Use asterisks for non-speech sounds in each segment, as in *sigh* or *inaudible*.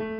Hello,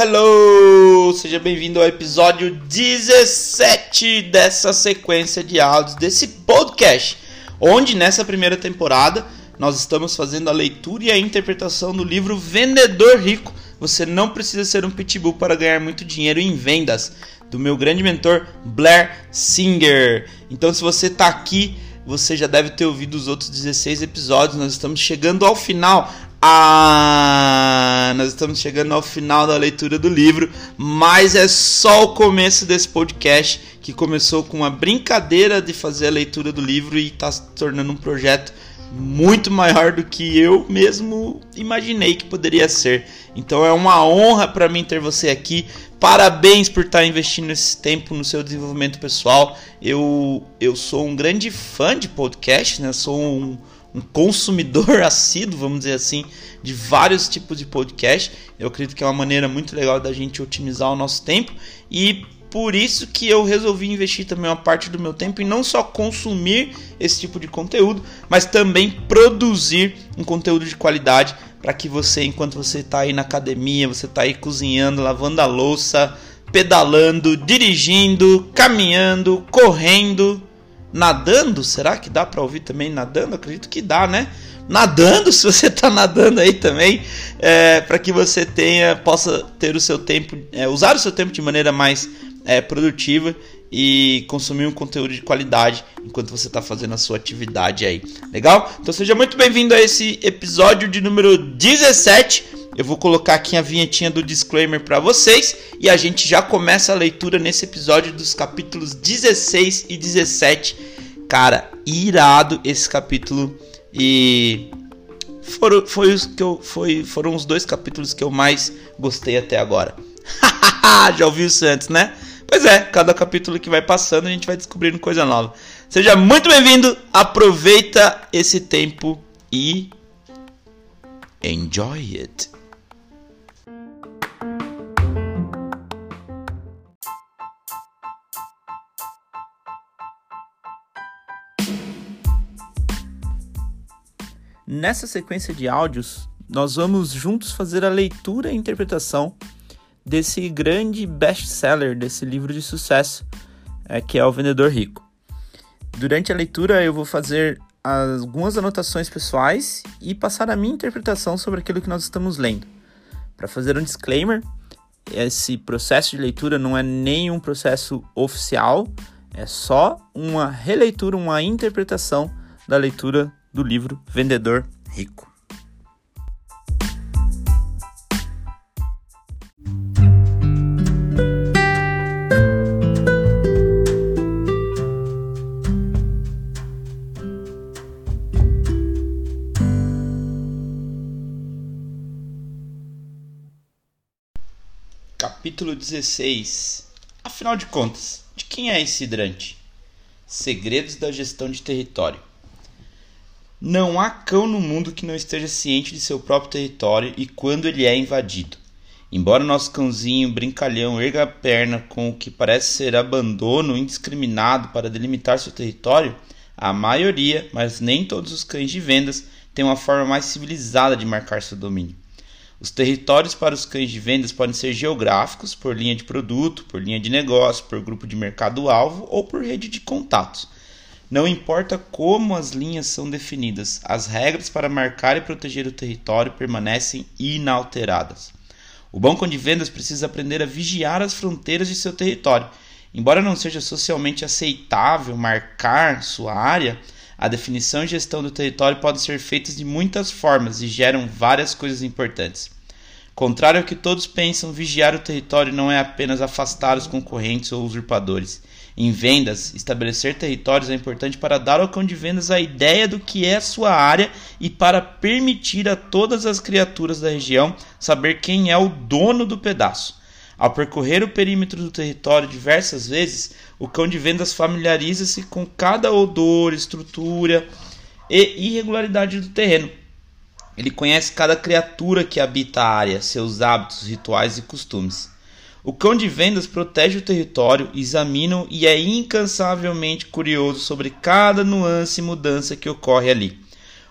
hello! Seja bem-vindo ao episódio 17 dessa sequência de áudios desse podcast, onde nessa primeira temporada nós estamos fazendo a leitura e a interpretação do livro Vendedor Rico. Você não precisa ser um pitbull para ganhar muito dinheiro em vendas, do meu grande mentor Blair Singer. Então, se você está aqui, você já deve ter ouvido os outros 16 episódios. Nós estamos chegando ao final. Ah, nós estamos chegando ao final da leitura do livro, mas é só o começo desse podcast que começou com uma brincadeira de fazer a leitura do livro e está se tornando um projeto muito maior do que eu mesmo imaginei que poderia ser. Então é uma honra para mim ter você aqui. Parabéns por estar investindo esse tempo no seu desenvolvimento pessoal. Eu, eu sou um grande fã de podcast, né? Sou um um consumidor *laughs* assíduo, vamos dizer assim, de vários tipos de podcast. Eu acredito que é uma maneira muito legal da gente otimizar o nosso tempo e por isso que eu resolvi investir também uma parte do meu tempo em não só consumir esse tipo de conteúdo, mas também produzir um conteúdo de qualidade para que você, enquanto você está aí na academia, você está aí cozinhando, lavando a louça, pedalando, dirigindo, caminhando, correndo, nadando, será que dá para ouvir também nadando? Acredito que dá, né? Nadando, *laughs* se você está nadando aí também, é, para que você tenha, possa ter o seu tempo, é, usar o seu tempo de maneira mais é, produtiva e consumir um conteúdo de qualidade enquanto você está fazendo a sua atividade aí. Legal? Então seja muito bem-vindo a esse episódio de número 17. Eu vou colocar aqui a vinhetinha do disclaimer para vocês e a gente já começa a leitura nesse episódio dos capítulos 16 e 17. Cara, irado esse capítulo e foram, foi os que eu, foi, foram os dois capítulos que eu mais gostei até agora. *laughs* já ouviu isso antes, né? Pois é, cada capítulo que vai passando a gente vai descobrindo coisa nova. Seja muito bem-vindo, aproveita esse tempo e enjoy it. Nessa sequência de áudios, nós vamos juntos fazer a leitura e interpretação desse grande best-seller, desse livro de sucesso, é, que é O Vendedor Rico. Durante a leitura, eu vou fazer algumas anotações pessoais e passar a minha interpretação sobre aquilo que nós estamos lendo. Para fazer um disclaimer, esse processo de leitura não é nenhum processo oficial, é só uma releitura, uma interpretação da leitura do livro Vendedor Rico. Capítulo 16 Afinal de contas, de quem é esse hidrante? Segredos da gestão de território. Não há cão no mundo que não esteja ciente de seu próprio território e quando ele é invadido. Embora nosso cãozinho brincalhão erga a perna com o que parece ser abandono indiscriminado para delimitar seu território, a maioria, mas nem todos os cães de vendas, têm uma forma mais civilizada de marcar seu domínio. Os territórios para os cães de vendas podem ser geográficos, por linha de produto, por linha de negócio, por grupo de mercado-alvo ou por rede de contatos. Não importa como as linhas são definidas, as regras para marcar e proteger o território permanecem inalteradas. O banco de vendas precisa aprender a vigiar as fronteiras de seu território. Embora não seja socialmente aceitável marcar sua área, a definição e gestão do território podem ser feitas de muitas formas e geram várias coisas importantes. Contrário ao que todos pensam, vigiar o território não é apenas afastar os concorrentes ou usurpadores. Em vendas, estabelecer territórios é importante para dar ao cão de vendas a ideia do que é a sua área e para permitir a todas as criaturas da região saber quem é o dono do pedaço. Ao percorrer o perímetro do território diversas vezes, o cão de vendas familiariza-se com cada odor, estrutura e irregularidade do terreno. Ele conhece cada criatura que habita a área, seus hábitos, rituais e costumes. O cão de vendas protege o território, examina e é incansavelmente curioso sobre cada nuance e mudança que ocorre ali.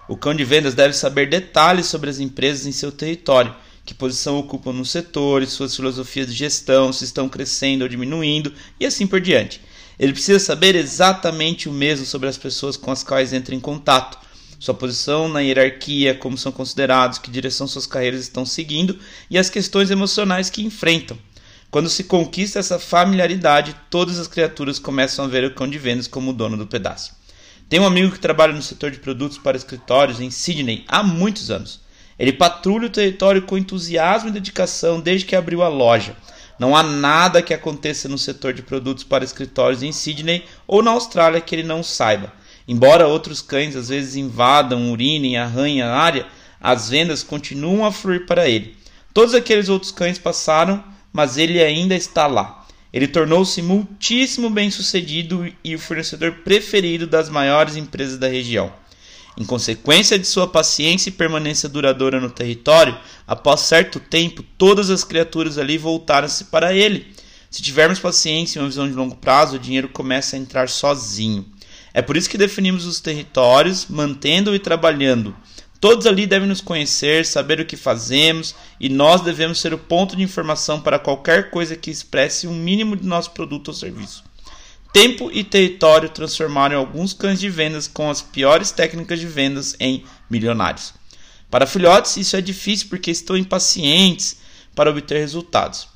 O cão de vendas deve saber detalhes sobre as empresas em seu território, que posição ocupam nos setores, suas filosofias de gestão, se estão crescendo ou diminuindo e assim por diante. Ele precisa saber exatamente o mesmo sobre as pessoas com as quais entra em contato, sua posição na hierarquia, como são considerados, que direção suas carreiras estão seguindo e as questões emocionais que enfrentam. Quando se conquista essa familiaridade, todas as criaturas começam a ver o cão de vendas como o dono do pedaço. Tem um amigo que trabalha no setor de produtos para escritórios em Sydney há muitos anos. Ele patrulha o território com entusiasmo e dedicação desde que abriu a loja. Não há nada que aconteça no setor de produtos para escritórios em Sydney ou na Austrália que ele não saiba. Embora outros cães às vezes invadam, urinem, arranhem a área, as vendas continuam a fluir para ele. Todos aqueles outros cães passaram, mas ele ainda está lá. Ele tornou-se muitíssimo bem-sucedido e o fornecedor preferido das maiores empresas da região. Em consequência de sua paciência e permanência duradoura no território, após certo tempo, todas as criaturas ali voltaram-se para ele. Se tivermos paciência e uma visão de longo prazo, o dinheiro começa a entrar sozinho. É por isso que definimos os territórios, mantendo e trabalhando Todos ali devem nos conhecer, saber o que fazemos e nós devemos ser o ponto de informação para qualquer coisa que expresse um mínimo de nosso produto ou serviço. Tempo e território transformaram alguns cães de vendas com as piores técnicas de vendas em milionários. Para filhotes, isso é difícil porque estão impacientes para obter resultados.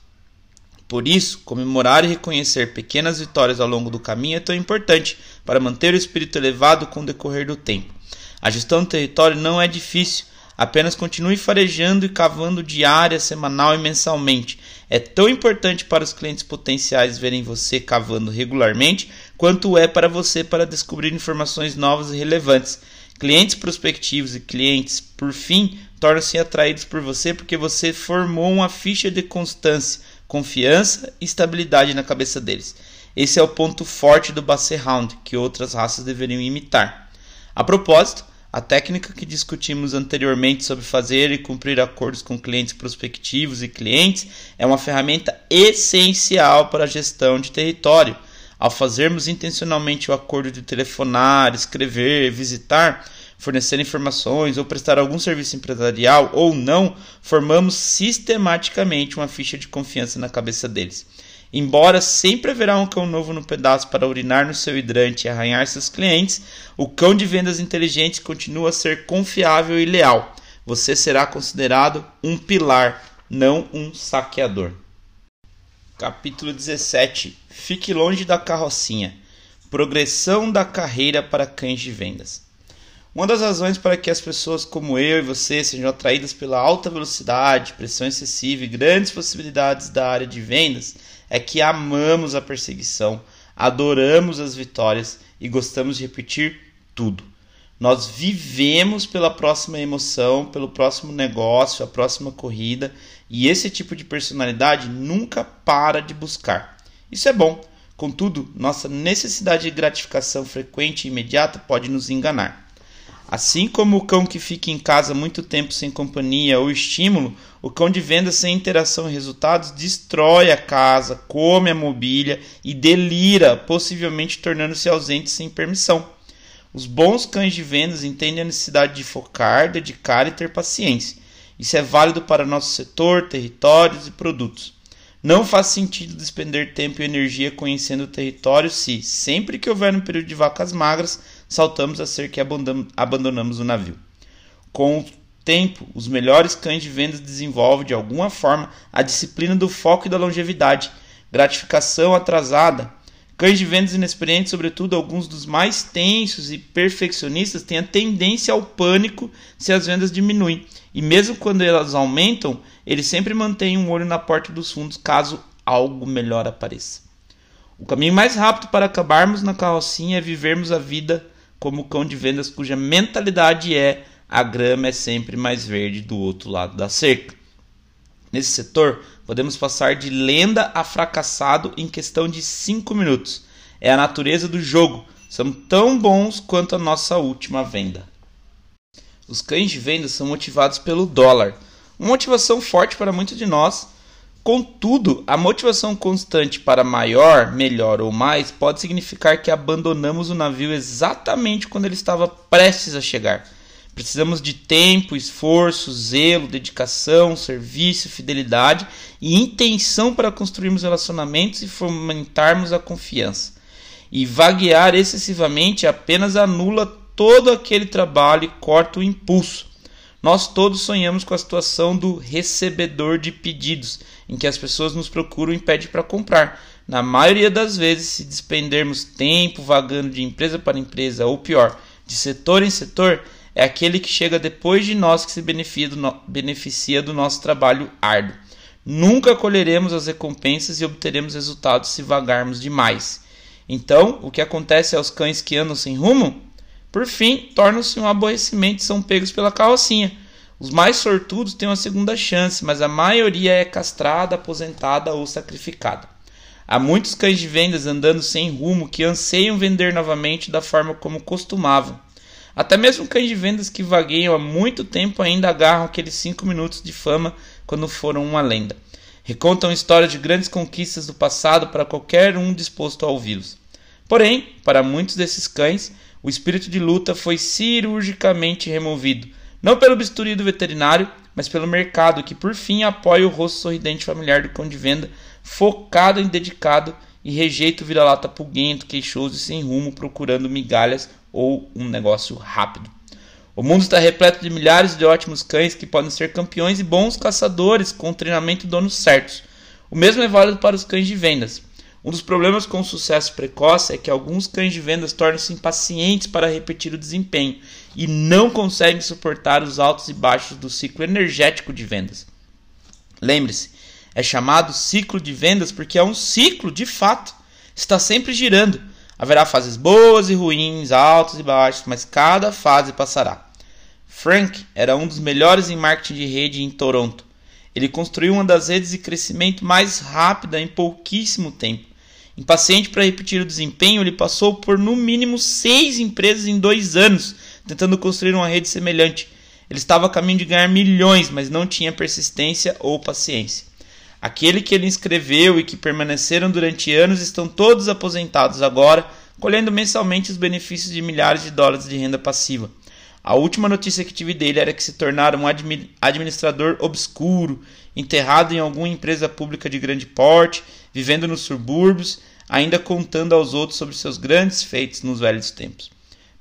Por isso, comemorar e reconhecer pequenas vitórias ao longo do caminho é tão importante para manter o espírito elevado com o decorrer do tempo. A gestão do território não é difícil, apenas continue farejando e cavando diária, semanal e mensalmente. É tão importante para os clientes potenciais verem você cavando regularmente, quanto é para você para descobrir informações novas e relevantes. Clientes prospectivos e clientes, por fim, tornam-se atraídos por você porque você formou uma ficha de constância, confiança e estabilidade na cabeça deles. Esse é o ponto forte do Basset Hound que outras raças deveriam imitar. A propósito, a técnica que discutimos anteriormente sobre fazer e cumprir acordos com clientes prospectivos e clientes é uma ferramenta essencial para a gestão de território. Ao fazermos intencionalmente o acordo de telefonar, escrever, visitar, fornecer informações ou prestar algum serviço empresarial ou não, formamos sistematicamente uma ficha de confiança na cabeça deles. Embora sempre haverá um cão novo no pedaço para urinar no seu hidrante e arranhar seus clientes, o cão de vendas inteligente continua a ser confiável e leal. Você será considerado um pilar, não um saqueador. Capítulo 17 Fique longe da carrocinha. Progressão da carreira para cães de vendas. Uma das razões para que as pessoas como eu e você sejam atraídas pela alta velocidade, pressão excessiva e grandes possibilidades da área de vendas é que amamos a perseguição, adoramos as vitórias e gostamos de repetir tudo. Nós vivemos pela próxima emoção, pelo próximo negócio, a próxima corrida, e esse tipo de personalidade nunca para de buscar. Isso é bom, contudo, nossa necessidade de gratificação frequente e imediata pode nos enganar. Assim como o cão que fica em casa muito tempo sem companhia ou estímulo, o cão de venda sem interação e resultados destrói a casa, come a mobília e delira, possivelmente tornando-se ausente sem permissão. Os bons cães de vendas entendem a necessidade de focar, dedicar e ter paciência. Isso é válido para nosso setor, territórios e produtos. Não faz sentido despender tempo e energia conhecendo o território se, sempre que houver um período de vacas magras, saltamos a cerca e abandonamos o navio. Com o tempo, os melhores cães de vendas desenvolvem de alguma forma a disciplina do foco e da longevidade, gratificação atrasada. Cães de vendas inexperientes, sobretudo alguns dos mais tensos e perfeccionistas, têm a tendência ao pânico se as vendas diminuem. E mesmo quando elas aumentam, eles sempre mantêm um olho na porta dos fundos caso algo melhor apareça. O caminho mais rápido para acabarmos na carrocinha é vivermos a vida como cão de vendas cuja mentalidade é a grama é sempre mais verde do outro lado da cerca. Nesse setor, podemos passar de lenda a fracassado em questão de 5 minutos. É a natureza do jogo. São tão bons quanto a nossa última venda. Os cães de venda são motivados pelo dólar, uma motivação forte para muitos de nós Contudo, a motivação constante para maior, melhor ou mais pode significar que abandonamos o navio exatamente quando ele estava prestes a chegar. Precisamos de tempo, esforço, zelo, dedicação, serviço, fidelidade e intenção para construirmos relacionamentos e fomentarmos a confiança. E vaguear excessivamente apenas anula todo aquele trabalho e corta o impulso. Nós todos sonhamos com a situação do recebedor de pedidos, em que as pessoas nos procuram e pedem para comprar. Na maioria das vezes, se despendermos tempo vagando de empresa para empresa, ou pior, de setor em setor, é aquele que chega depois de nós que se beneficia do, no... beneficia do nosso trabalho árduo. Nunca colheremos as recompensas e obteremos resultados se vagarmos demais. Então, o que acontece aos cães que andam sem rumo? Por fim, tornam-se um aborrecimento e são pegos pela carrocinha. Os mais sortudos têm uma segunda chance, mas a maioria é castrada, aposentada ou sacrificada. Há muitos cães de vendas andando sem rumo que anseiam vender novamente da forma como costumavam. Até mesmo cães de vendas que vagueiam há muito tempo ainda agarram aqueles 5 minutos de fama quando foram uma lenda. Recontam histórias de grandes conquistas do passado para qualquer um disposto a ouvi-los. Porém, para muitos desses cães, o espírito de luta foi cirurgicamente removido, não pelo bisturi do veterinário, mas pelo mercado, que por fim apoia o rosto sorridente familiar do cão de venda, focado em dedicado e rejeita o vira-lata pulguento, queixoso e sem rumo, procurando migalhas ou um negócio rápido. O mundo está repleto de milhares de ótimos cães que podem ser campeões e bons caçadores com treinamento e donos certos. O mesmo é válido para os cães de vendas. Um dos problemas com o sucesso precoce é que alguns cães de vendas tornam-se impacientes para repetir o desempenho e não conseguem suportar os altos e baixos do ciclo energético de vendas. Lembre-se, é chamado ciclo de vendas porque é um ciclo de fato, está sempre girando. Haverá fases boas e ruins, altos e baixos, mas cada fase passará. Frank era um dos melhores em marketing de rede em Toronto. Ele construiu uma das redes de crescimento mais rápida em pouquíssimo tempo. Impaciente para repetir o desempenho, ele passou por no mínimo seis empresas em dois anos, tentando construir uma rede semelhante. Ele estava a caminho de ganhar milhões, mas não tinha persistência ou paciência. Aquele que ele inscreveu e que permaneceram durante anos estão todos aposentados agora, colhendo mensalmente os benefícios de milhares de dólares de renda passiva. A última notícia que tive dele era que se tornara um administrador obscuro, enterrado em alguma empresa pública de grande porte, vivendo nos subúrbios, ainda contando aos outros sobre seus grandes feitos nos velhos tempos.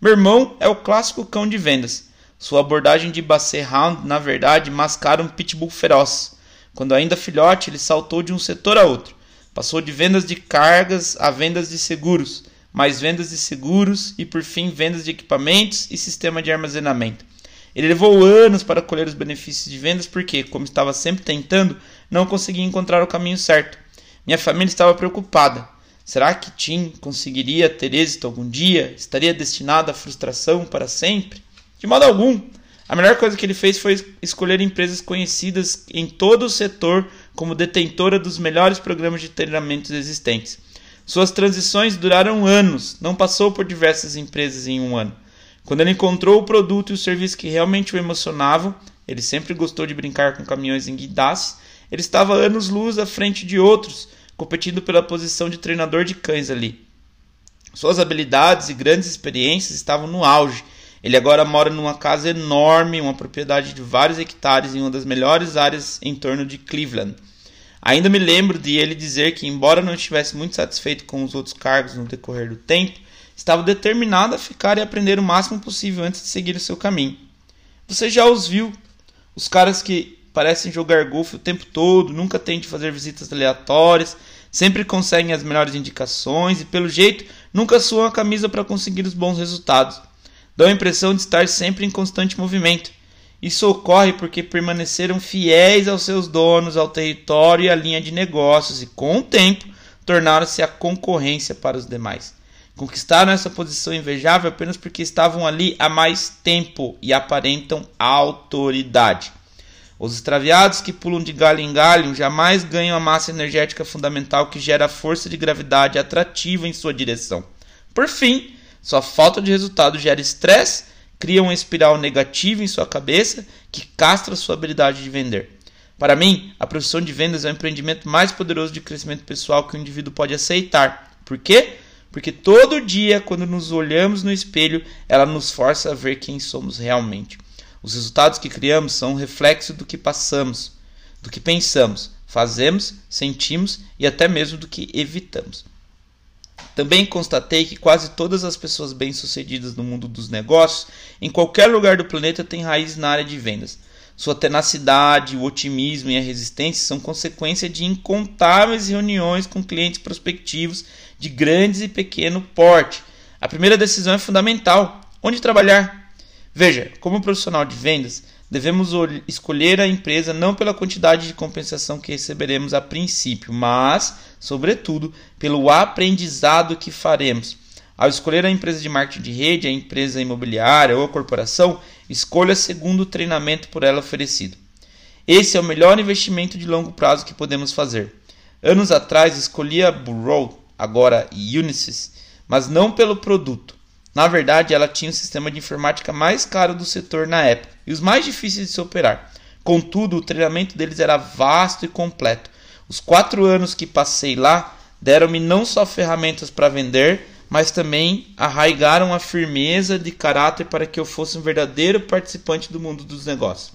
Meu irmão é o clássico cão de vendas. Sua abordagem de Basset Hound, na verdade, mascara um pitbull feroz. Quando ainda filhote, ele saltou de um setor a outro. Passou de vendas de cargas a vendas de seguros, mais vendas de seguros e por fim vendas de equipamentos e sistema de armazenamento. Ele levou anos para colher os benefícios de vendas porque, como estava sempre tentando, não conseguia encontrar o caminho certo. Minha família estava preocupada. Será que Tim conseguiria ter êxito algum dia? Estaria destinado à frustração para sempre? De modo algum. A melhor coisa que ele fez foi escolher empresas conhecidas em todo o setor como detentora dos melhores programas de treinamentos existentes. Suas transições duraram anos, não passou por diversas empresas em um ano. Quando ele encontrou o produto e o serviço que realmente o emocionavam, ele sempre gostou de brincar com caminhões em guidasses, ele estava anos-luz à frente de outros, competindo pela posição de treinador de cães ali. Suas habilidades e grandes experiências estavam no auge ele agora mora numa casa enorme, uma propriedade de vários hectares em uma das melhores áreas em torno de Cleveland. Ainda me lembro de ele dizer que, embora não estivesse muito satisfeito com os outros cargos no decorrer do tempo, estava determinado a ficar e aprender o máximo possível antes de seguir o seu caminho. Você já os viu? Os caras que parecem jogar golfe o tempo todo, nunca tentam fazer visitas aleatórias, sempre conseguem as melhores indicações e, pelo jeito, nunca suam a camisa para conseguir os bons resultados dão a impressão de estar sempre em constante movimento. Isso ocorre porque permaneceram fiéis aos seus donos, ao território e à linha de negócios e, com o tempo, tornaram-se a concorrência para os demais. Conquistaram essa posição invejável apenas porque estavam ali há mais tempo e aparentam autoridade. Os extraviados que pulam de galho em galho jamais ganham a massa energética fundamental que gera a força de gravidade atrativa em sua direção. Por fim, sua falta de resultado gera estresse, cria uma espiral negativa em sua cabeça que castra sua habilidade de vender. Para mim, a profissão de vendas é o empreendimento mais poderoso de crescimento pessoal que o indivíduo pode aceitar. Por quê? Porque todo dia, quando nos olhamos no espelho, ela nos força a ver quem somos realmente. Os resultados que criamos são um reflexo do que passamos, do que pensamos, fazemos, sentimos e até mesmo do que evitamos. Também constatei que quase todas as pessoas bem-sucedidas no mundo dos negócios, em qualquer lugar do planeta, têm raízes na área de vendas. Sua tenacidade, o otimismo e a resistência são consequência de incontáveis reuniões com clientes prospectivos de grandes e pequeno porte. A primeira decisão é fundamental: onde trabalhar? Veja, como profissional de vendas, devemos escolher a empresa não pela quantidade de compensação que receberemos a princípio, mas, sobretudo, pelo aprendizado que faremos. Ao escolher a empresa de marketing de rede, a empresa imobiliária ou a corporação, escolha segundo o treinamento por ela oferecido. Esse é o melhor investimento de longo prazo que podemos fazer. Anos atrás escolhi a Burrow, agora Unisys, mas não pelo produto, na verdade, ela tinha o sistema de informática mais caro do setor na época e os mais difíceis de se operar. Contudo, o treinamento deles era vasto e completo. Os quatro anos que passei lá deram-me não só ferramentas para vender, mas também arraigaram a firmeza de caráter para que eu fosse um verdadeiro participante do mundo dos negócios.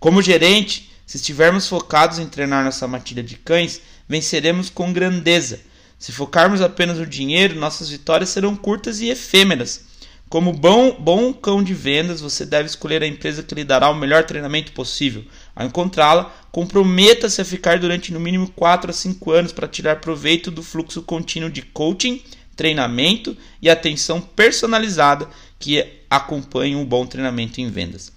Como gerente, se estivermos focados em treinar nossa matilha de cães, venceremos com grandeza se focarmos apenas no dinheiro, nossas vitórias serão curtas e efêmeras. Como bom, bom cão de vendas, você deve escolher a empresa que lhe dará o melhor treinamento possível. Ao encontrá-la, comprometa-se a ficar durante no mínimo 4 a 5 anos para tirar proveito do fluxo contínuo de coaching, treinamento e atenção personalizada que acompanha um bom treinamento em vendas.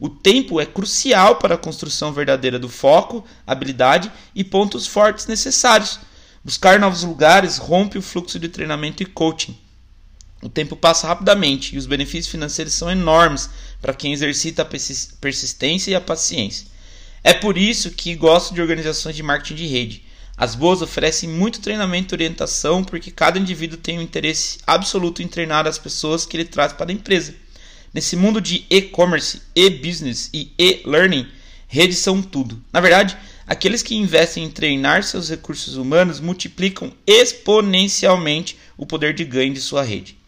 O tempo é crucial para a construção verdadeira do foco, habilidade e pontos fortes necessários Buscar novos lugares rompe o fluxo de treinamento e coaching. O tempo passa rapidamente e os benefícios financeiros são enormes para quem exercita a persistência e a paciência. É por isso que gosto de organizações de marketing de rede. As boas oferecem muito treinamento e orientação porque cada indivíduo tem um interesse absoluto em treinar as pessoas que ele traz para a empresa. Nesse mundo de e-commerce, e-business e e-learning, redes são tudo. Na verdade, Aqueles que investem em treinar seus recursos humanos multiplicam exponencialmente o poder de ganho de sua rede.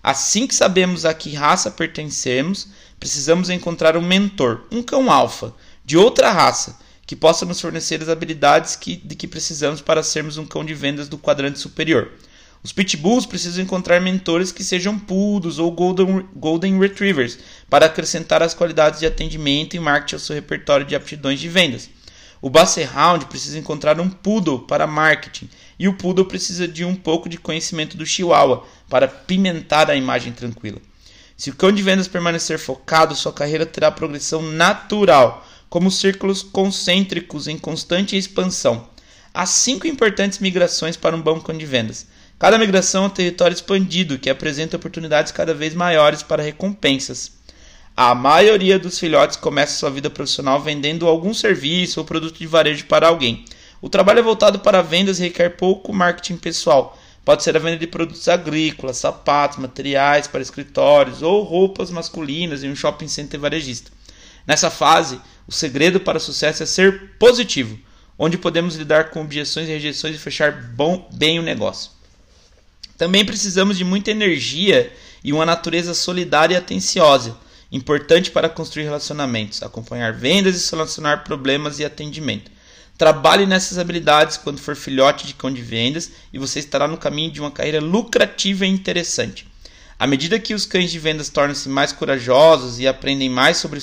Assim que sabemos a que raça pertencemos, precisamos encontrar um mentor, um cão alfa, de outra raça, que possa nos fornecer as habilidades que, de que precisamos para sermos um cão de vendas do quadrante superior. Os pitbulls precisam encontrar mentores que sejam poodles ou golden, golden retrievers para acrescentar as qualidades de atendimento e marketing ao seu repertório de aptidões de vendas. O Basset Hound precisa encontrar um Poodle para marketing e o Poodle precisa de um pouco de conhecimento do Chihuahua para pimentar a imagem tranquila. Se o cão de vendas permanecer focado, sua carreira terá progressão natural, como círculos concêntricos em constante expansão. Há cinco importantes migrações para um bom cão de vendas. Cada migração é um território expandido que apresenta oportunidades cada vez maiores para recompensas. A maioria dos filhotes começa sua vida profissional vendendo algum serviço ou produto de varejo para alguém. O trabalho é voltado para vendas e requer pouco marketing pessoal. Pode ser a venda de produtos agrícolas, sapatos, materiais para escritórios ou roupas masculinas em um shopping center varejista. Nessa fase, o segredo para o sucesso é ser positivo, onde podemos lidar com objeções e rejeições e fechar bom, bem o negócio. Também precisamos de muita energia e uma natureza solidária e atenciosa Importante para construir relacionamentos, acompanhar vendas e solucionar problemas e atendimento. Trabalhe nessas habilidades quando for filhote de cão de vendas e você estará no caminho de uma carreira lucrativa e interessante. À medida que os cães de vendas tornam-se mais corajosos e aprendem mais sobre o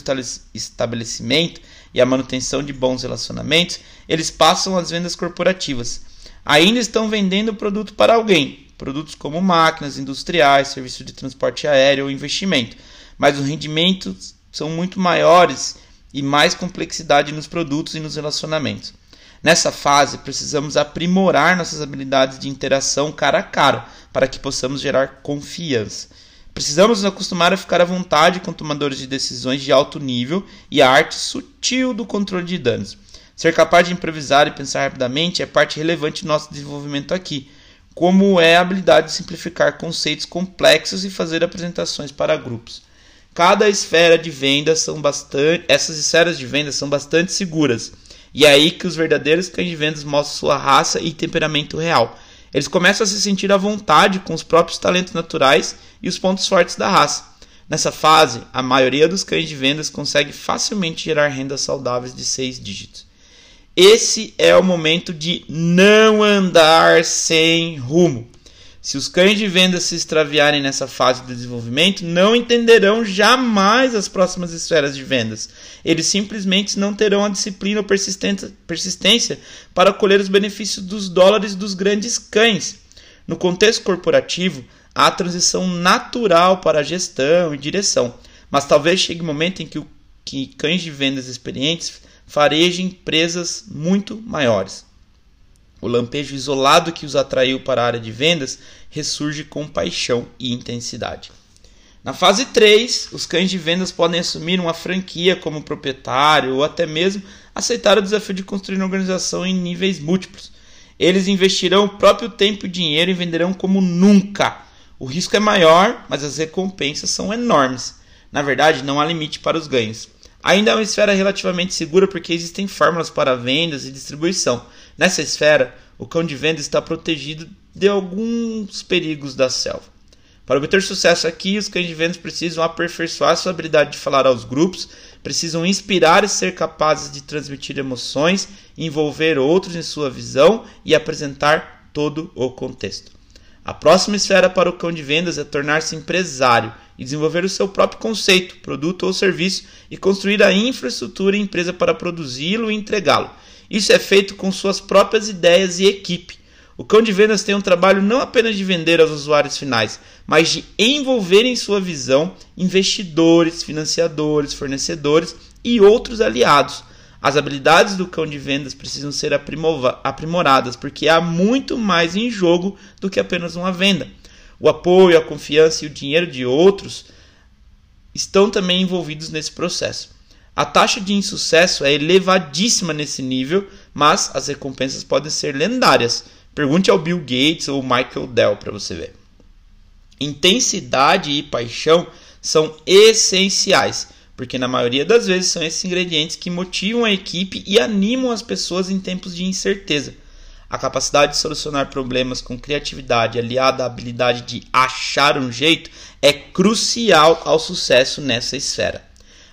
estabelecimento e a manutenção de bons relacionamentos, eles passam às vendas corporativas. Ainda estão vendendo produto para alguém, produtos como máquinas industriais, serviços de transporte aéreo ou investimento mas os rendimentos são muito maiores e mais complexidade nos produtos e nos relacionamentos. Nessa fase, precisamos aprimorar nossas habilidades de interação cara a cara para que possamos gerar confiança. Precisamos nos acostumar a ficar à vontade com tomadores de decisões de alto nível e a arte sutil do controle de danos. Ser capaz de improvisar e pensar rapidamente é parte relevante do nosso desenvolvimento aqui, como é a habilidade de simplificar conceitos complexos e fazer apresentações para grupos. Cada esfera de vendas são bastante, essas esferas de vendas são bastante seguras. E é aí que os verdadeiros cães de vendas mostram sua raça e temperamento real. Eles começam a se sentir à vontade com os próprios talentos naturais e os pontos fortes da raça. Nessa fase, a maioria dos cães de vendas consegue facilmente gerar rendas saudáveis de seis dígitos. Esse é o momento de não andar sem rumo. Se os cães de venda se extraviarem nessa fase de desenvolvimento, não entenderão jamais as próximas esferas de vendas. Eles simplesmente não terão a disciplina ou persistência para colher os benefícios dos dólares dos grandes cães. No contexto corporativo, há transição natural para a gestão e direção, mas talvez chegue o um momento em que, o, que cães de vendas experientes farejem empresas muito maiores. O lampejo isolado que os atraiu para a área de vendas ressurge com paixão e intensidade. Na fase 3, os cães de vendas podem assumir uma franquia como proprietário ou até mesmo aceitar o desafio de construir uma organização em níveis múltiplos. Eles investirão o próprio tempo e dinheiro e venderão como nunca. O risco é maior, mas as recompensas são enormes. Na verdade, não há limite para os ganhos. Ainda é uma esfera relativamente segura porque existem fórmulas para vendas e distribuição. Nessa esfera, o cão de venda está protegido de alguns perigos da selva. Para obter sucesso aqui, os cães de vendas precisam aperfeiçoar sua habilidade de falar aos grupos, precisam inspirar e ser capazes de transmitir emoções, envolver outros em sua visão e apresentar todo o contexto. A próxima esfera para o cão de vendas é tornar-se empresário e desenvolver o seu próprio conceito, produto ou serviço e construir a infraestrutura e empresa para produzi-lo e entregá-lo. Isso é feito com suas próprias ideias e equipe. O cão de vendas tem um trabalho não apenas de vender aos usuários finais, mas de envolver em sua visão investidores, financiadores, fornecedores e outros aliados. As habilidades do cão de vendas precisam ser aprimoradas porque há muito mais em jogo do que apenas uma venda. O apoio, a confiança e o dinheiro de outros estão também envolvidos nesse processo. A taxa de insucesso é elevadíssima nesse nível, mas as recompensas podem ser lendárias. Pergunte ao Bill Gates ou Michael Dell para você ver. Intensidade e paixão são essenciais, porque na maioria das vezes são esses ingredientes que motivam a equipe e animam as pessoas em tempos de incerteza. A capacidade de solucionar problemas com criatividade aliada à habilidade de achar um jeito é crucial ao sucesso nessa esfera.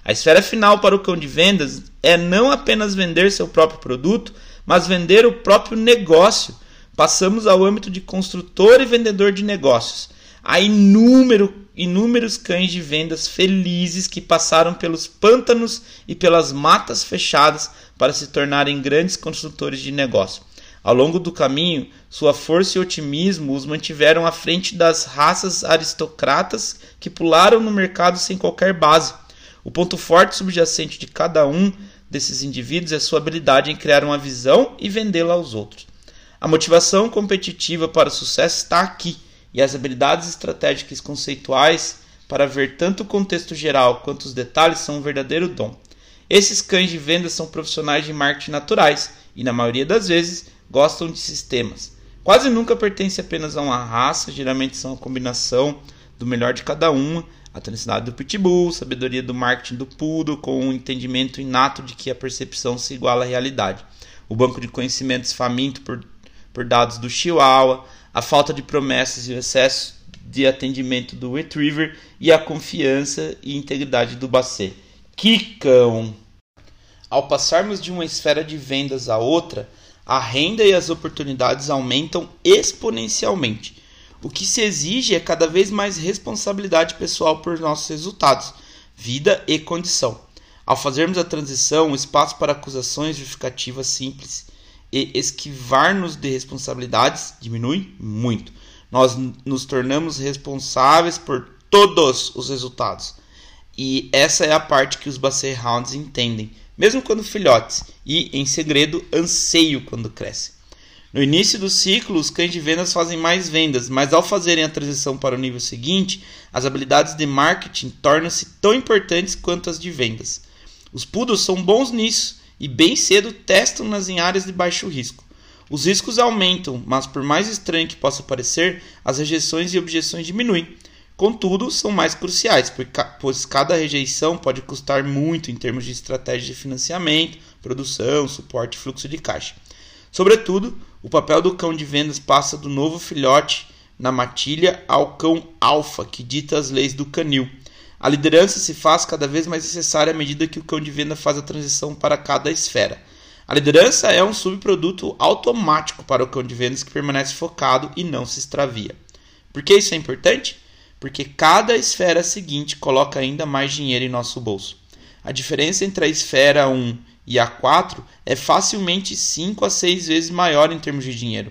A esfera final para o cão de vendas é não apenas vender seu próprio produto, mas vender o próprio negócio. Passamos ao âmbito de construtor e vendedor de negócios. Há inúmero, inúmeros cães de vendas felizes que passaram pelos pântanos e pelas matas fechadas para se tornarem grandes construtores de negócio. Ao longo do caminho, sua força e otimismo os mantiveram à frente das raças aristocratas que pularam no mercado sem qualquer base. O ponto forte subjacente de cada um desses indivíduos é sua habilidade em criar uma visão e vendê-la aos outros. A motivação competitiva para o sucesso está aqui, e as habilidades estratégicas conceituais para ver tanto o contexto geral quanto os detalhes são um verdadeiro dom. Esses cães de venda são profissionais de marketing naturais e, na maioria das vezes, gostam de sistemas. Quase nunca pertencem apenas a uma raça, geralmente são a combinação do melhor de cada uma a tenacidade do pitbull, sabedoria do marketing do poodle, com o um entendimento inato de que a percepção se iguala à realidade. O banco de conhecimentos faminto por, por dados do chihuahua, a falta de promessas e o excesso de atendimento do retriever e a confiança e integridade do Basset. Que cão! Ao passarmos de uma esfera de vendas a outra, a renda e as oportunidades aumentam exponencialmente. O que se exige é cada vez mais responsabilidade pessoal por nossos resultados, vida e condição. Ao fazermos a transição, o espaço para acusações justificativas simples e esquivar-nos de responsabilidades diminui muito. Nós nos tornamos responsáveis por todos os resultados. E essa é a parte que os Basset Hounds entendem, mesmo quando filhotes, e em segredo anseio quando crescem. No início do ciclo, os cães de vendas fazem mais vendas, mas ao fazerem a transição para o nível seguinte, as habilidades de marketing tornam-se tão importantes quanto as de vendas. Os poodles são bons nisso e bem cedo testam-nas em áreas de baixo risco. Os riscos aumentam, mas por mais estranho que possa parecer, as rejeições e objeções diminuem. Contudo, são mais cruciais, pois cada rejeição pode custar muito em termos de estratégia de financiamento, produção, suporte e fluxo de caixa. Sobretudo, o papel do cão de vendas passa do novo filhote na matilha ao cão alfa, que dita as leis do canil. A liderança se faz cada vez mais necessária à medida que o cão de venda faz a transição para cada esfera. A liderança é um subproduto automático para o cão de vendas que permanece focado e não se extravia. Por que isso é importante? Porque cada esfera seguinte coloca ainda mais dinheiro em nosso bolso. A diferença entre a esfera 1 e a 4 é facilmente 5 a 6 vezes maior em termos de dinheiro.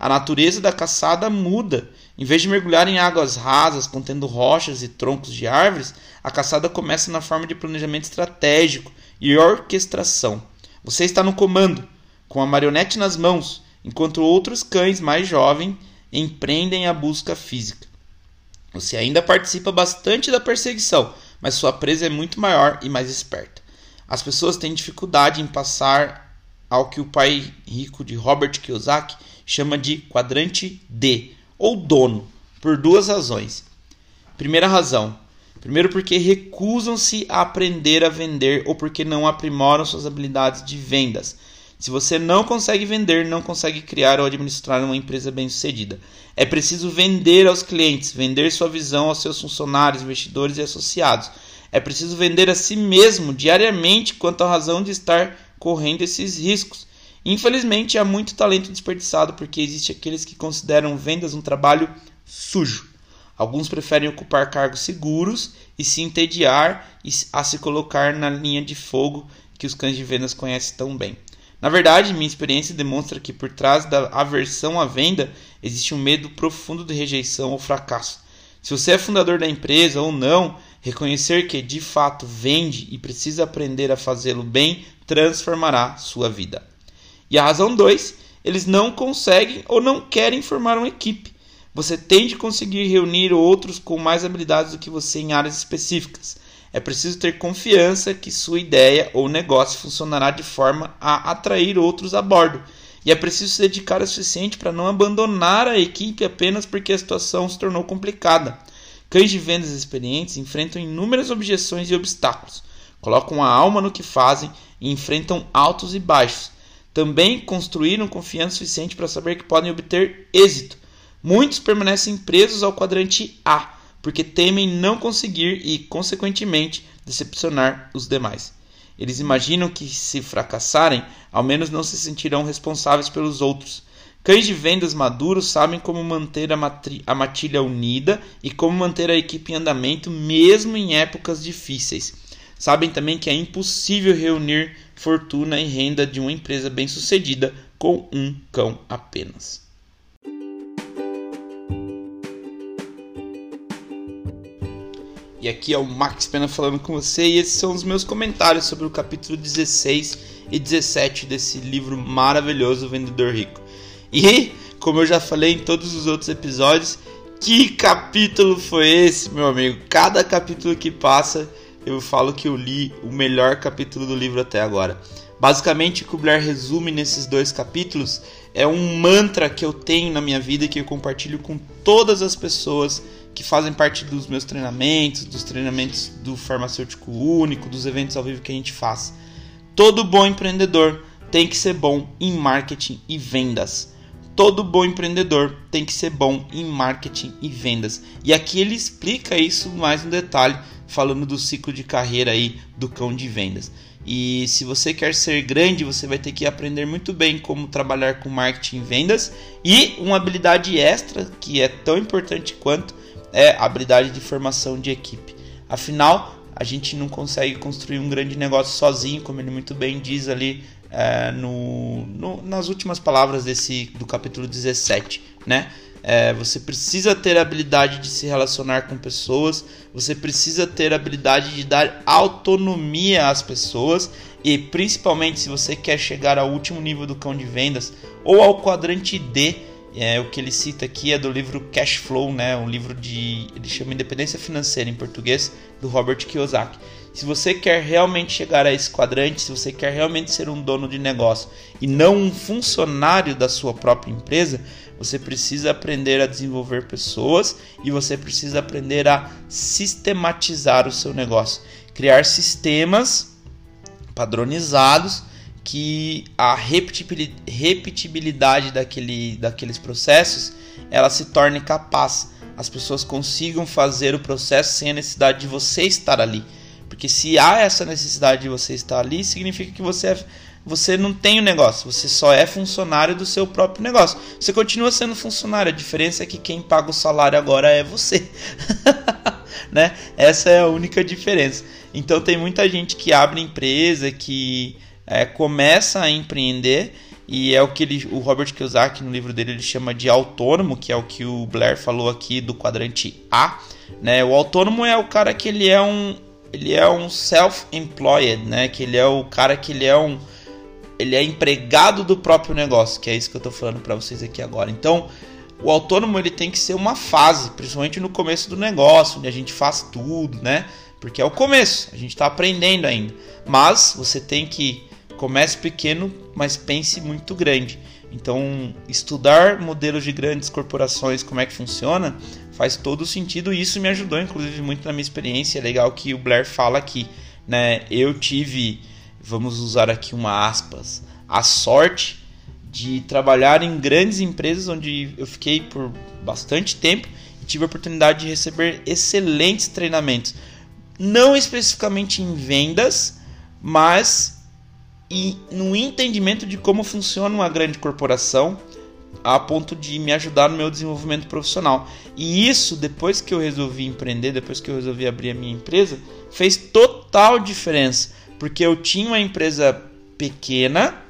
A natureza da caçada muda. Em vez de mergulhar em águas rasas contendo rochas e troncos de árvores, a caçada começa na forma de planejamento estratégico e orquestração. Você está no comando, com a marionete nas mãos, enquanto outros cães mais jovens empreendem a busca física. Você ainda participa bastante da perseguição, mas sua presa é muito maior e mais esperta. As pessoas têm dificuldade em passar ao que o pai rico de Robert Kiyosaki chama de quadrante D, ou dono, por duas razões. Primeira razão: primeiro, porque recusam-se a aprender a vender ou porque não aprimoram suas habilidades de vendas. Se você não consegue vender, não consegue criar ou administrar uma empresa bem-sucedida. É preciso vender aos clientes, vender sua visão aos seus funcionários, investidores e associados. É preciso vender a si mesmo diariamente quanto à razão de estar correndo esses riscos. Infelizmente, há muito talento desperdiçado porque existe aqueles que consideram vendas um trabalho sujo. Alguns preferem ocupar cargos seguros e se entediar a se colocar na linha de fogo que os cães de vendas conhecem tão bem. Na verdade, minha experiência demonstra que por trás da aversão à venda existe um medo profundo de rejeição ou fracasso. Se você é fundador da empresa ou não, reconhecer que de fato vende e precisa aprender a fazê-lo bem transformará sua vida. E a razão 2, eles não conseguem ou não querem formar uma equipe. Você tem de conseguir reunir outros com mais habilidades do que você em áreas específicas. É preciso ter confiança que sua ideia ou negócio funcionará de forma a atrair outros a bordo. E é preciso se dedicar o suficiente para não abandonar a equipe apenas porque a situação se tornou complicada. Cães de vendas experientes enfrentam inúmeras objeções e obstáculos, colocam a alma no que fazem e enfrentam altos e baixos. Também construíram confiança suficiente para saber que podem obter êxito. Muitos permanecem presos ao quadrante A, porque temem não conseguir e, consequentemente, decepcionar os demais. Eles imaginam que, se fracassarem, ao menos não se sentirão responsáveis pelos outros. Cães de vendas maduros sabem como manter a, a matilha unida e como manter a equipe em andamento, mesmo em épocas difíceis. Sabem também que é impossível reunir fortuna e renda de uma empresa bem-sucedida com um cão apenas. E aqui é o Max Pena falando com você e esses são os meus comentários sobre o capítulo 16 e 17 desse livro maravilhoso Vendedor Rico. E, como eu já falei em todos os outros episódios, que capítulo foi esse, meu amigo? Cada capítulo que passa, eu falo que eu li o melhor capítulo do livro até agora. Basicamente, o que o Blair resume nesses dois capítulos é um mantra que eu tenho na minha vida e que eu compartilho com todas as pessoas que fazem parte dos meus treinamentos, dos treinamentos do farmacêutico único, dos eventos ao vivo que a gente faz. Todo bom empreendedor tem que ser bom em marketing e vendas. Todo bom empreendedor tem que ser bom em marketing e vendas. E aqui ele explica isso mais no detalhe, falando do ciclo de carreira aí do cão de vendas. E se você quer ser grande, você vai ter que aprender muito bem como trabalhar com marketing e vendas e uma habilidade extra que é tão importante quanto é a habilidade de formação de equipe. Afinal, a gente não consegue construir um grande negócio sozinho, como ele muito bem diz ali é, no, no, nas últimas palavras desse do capítulo 17, né? É, você precisa ter a habilidade de se relacionar com pessoas, você precisa ter a habilidade de dar autonomia às pessoas e principalmente se você quer chegar ao último nível do cão de vendas ou ao quadrante D, é, o que ele cita aqui é do livro Cash Flow, né? Um livro de. ele chama Independência Financeira em português, do Robert Kiyosaki. Se você quer realmente chegar a esse quadrante, se você quer realmente ser um dono de negócio e não um funcionário da sua própria empresa, você precisa aprender a desenvolver pessoas e você precisa aprender a sistematizar o seu negócio. Criar sistemas padronizados que a repetibilidade daquele, daqueles processos ela se torne capaz as pessoas consigam fazer o processo sem a necessidade de você estar ali. Porque se há essa necessidade de você estar ali, significa que você, é, você não tem o um negócio, você só é funcionário do seu próprio negócio. Você continua sendo funcionário, a diferença é que quem paga o salário agora é você. *laughs* né? Essa é a única diferença. Então tem muita gente que abre empresa, que é, começa a empreender e é o que ele, o Robert Kiyosaki no livro dele ele chama de autônomo, que é o que o Blair falou aqui do quadrante A, né? O autônomo é o cara que ele é um ele é um self-employed, né? Que ele é o cara que ele é um ele é empregado do próprio negócio, que é isso que eu estou falando para vocês aqui agora. Então, o autônomo ele tem que ser uma fase, principalmente no começo do negócio, onde a gente faz tudo, né? Porque é o começo, a gente está aprendendo ainda. Mas você tem que comece pequeno, mas pense muito grande. Então, estudar modelos de grandes corporações, como é que funciona, faz todo sentido e isso me ajudou, inclusive, muito na minha experiência. É legal que o Blair fala aqui, né? Eu tive, vamos usar aqui uma aspas, a sorte de trabalhar em grandes empresas onde eu fiquei por bastante tempo e tive a oportunidade de receber excelentes treinamentos. Não especificamente em vendas, mas e no entendimento de como funciona uma grande corporação a ponto de me ajudar no meu desenvolvimento profissional. E isso, depois que eu resolvi empreender, depois que eu resolvi abrir a minha empresa, fez total diferença, porque eu tinha uma empresa pequena,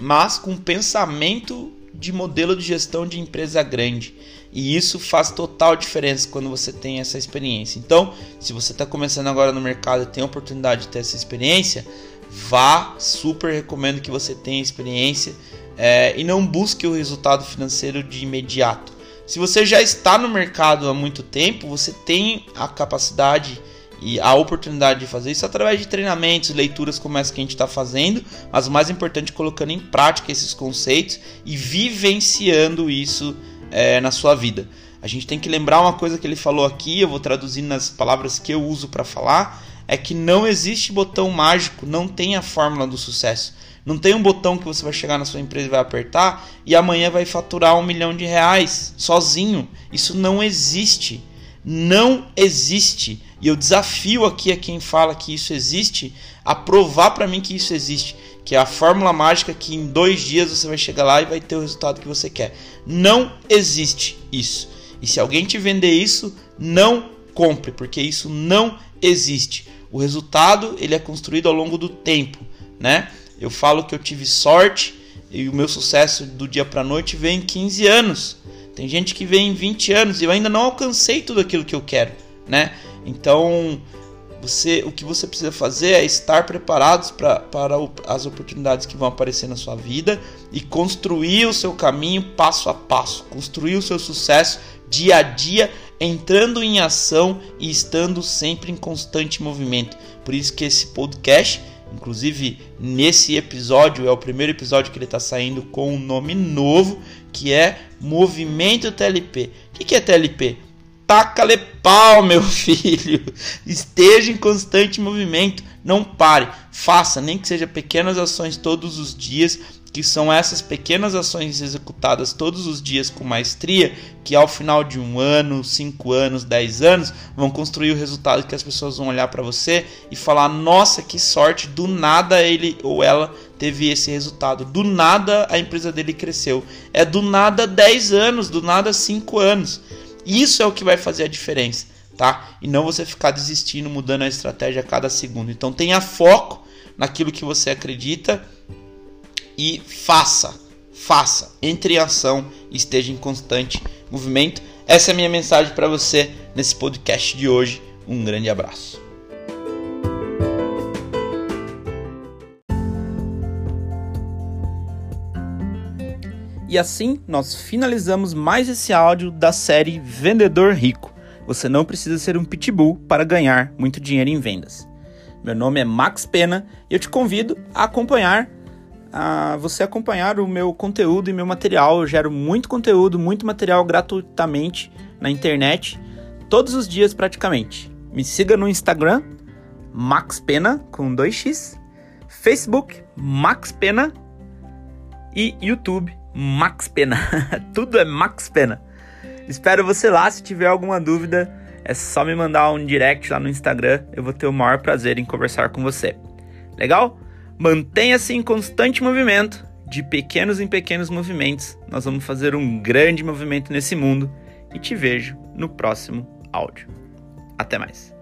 mas com pensamento de modelo de gestão de empresa grande. E isso faz total diferença quando você tem essa experiência. Então, se você está começando agora no mercado e tem a oportunidade de ter essa experiência, vá, super recomendo que você tenha experiência é, e não busque o resultado financeiro de imediato. Se você já está no mercado há muito tempo, você tem a capacidade e a oportunidade de fazer isso através de treinamentos, leituras como essa que a gente está fazendo, mas o mais importante colocando em prática esses conceitos e vivenciando isso é, na sua vida. A gente tem que lembrar uma coisa que ele falou aqui, eu vou traduzir nas palavras que eu uso para falar, é que não existe botão mágico, não tem a fórmula do sucesso. Não tem um botão que você vai chegar na sua empresa e vai apertar e amanhã vai faturar um milhão de reais sozinho. Isso não existe. Não existe. E eu desafio aqui a quem fala que isso existe a provar para mim que isso existe. Que é a fórmula mágica que em dois dias você vai chegar lá e vai ter o resultado que você quer. Não existe isso. E se alguém te vender isso, não compre, porque isso não existe. O resultado ele é construído ao longo do tempo, né? Eu falo que eu tive sorte e o meu sucesso do dia para noite vem em 15 anos. Tem gente que vem em 20 anos e eu ainda não alcancei tudo aquilo que eu quero, né? Então, você, o que você precisa fazer é estar preparados pra, para as oportunidades que vão aparecer na sua vida e construir o seu caminho passo a passo, construir o seu sucesso dia a dia, entrando em ação e estando sempre em constante movimento. Por isso que esse podcast Inclusive, nesse episódio, é o primeiro episódio que ele está saindo com um nome novo, que é Movimento TLP. O que, que é TLP? Taca-lhe pau, meu *laughs* filho. Esteja em constante movimento. Não pare. Faça, nem que seja pequenas ações todos os dias que são essas pequenas ações executadas todos os dias com maestria, que ao final de um ano, cinco anos, dez anos, vão construir o resultado que as pessoas vão olhar para você e falar: nossa, que sorte, do nada ele ou ela teve esse resultado, do nada a empresa dele cresceu. É do nada 10 anos, do nada 5 anos. Isso é o que vai fazer a diferença, tá? E não você ficar desistindo, mudando a estratégia a cada segundo. Então tenha foco naquilo que você acredita e faça, faça, entre em ação, esteja em constante movimento. Essa é a minha mensagem para você nesse podcast de hoje. Um grande abraço. E assim nós finalizamos mais esse áudio da série Vendedor Rico. Você não precisa ser um pitbull para ganhar muito dinheiro em vendas. Meu nome é Max Pena e eu te convido a acompanhar a você acompanhar o meu conteúdo e meu material. Eu gero muito conteúdo, muito material gratuitamente na internet, todos os dias praticamente. Me siga no Instagram, Max Pena, com 2x, Facebook, Max Pena e YouTube, Max Pena. *laughs* Tudo é Max Pena. Espero você lá. Se tiver alguma dúvida, é só me mandar um direct lá no Instagram. Eu vou ter o maior prazer em conversar com você. Legal? Mantenha-se em constante movimento. De pequenos em pequenos movimentos, nós vamos fazer um grande movimento nesse mundo. E te vejo no próximo áudio. Até mais.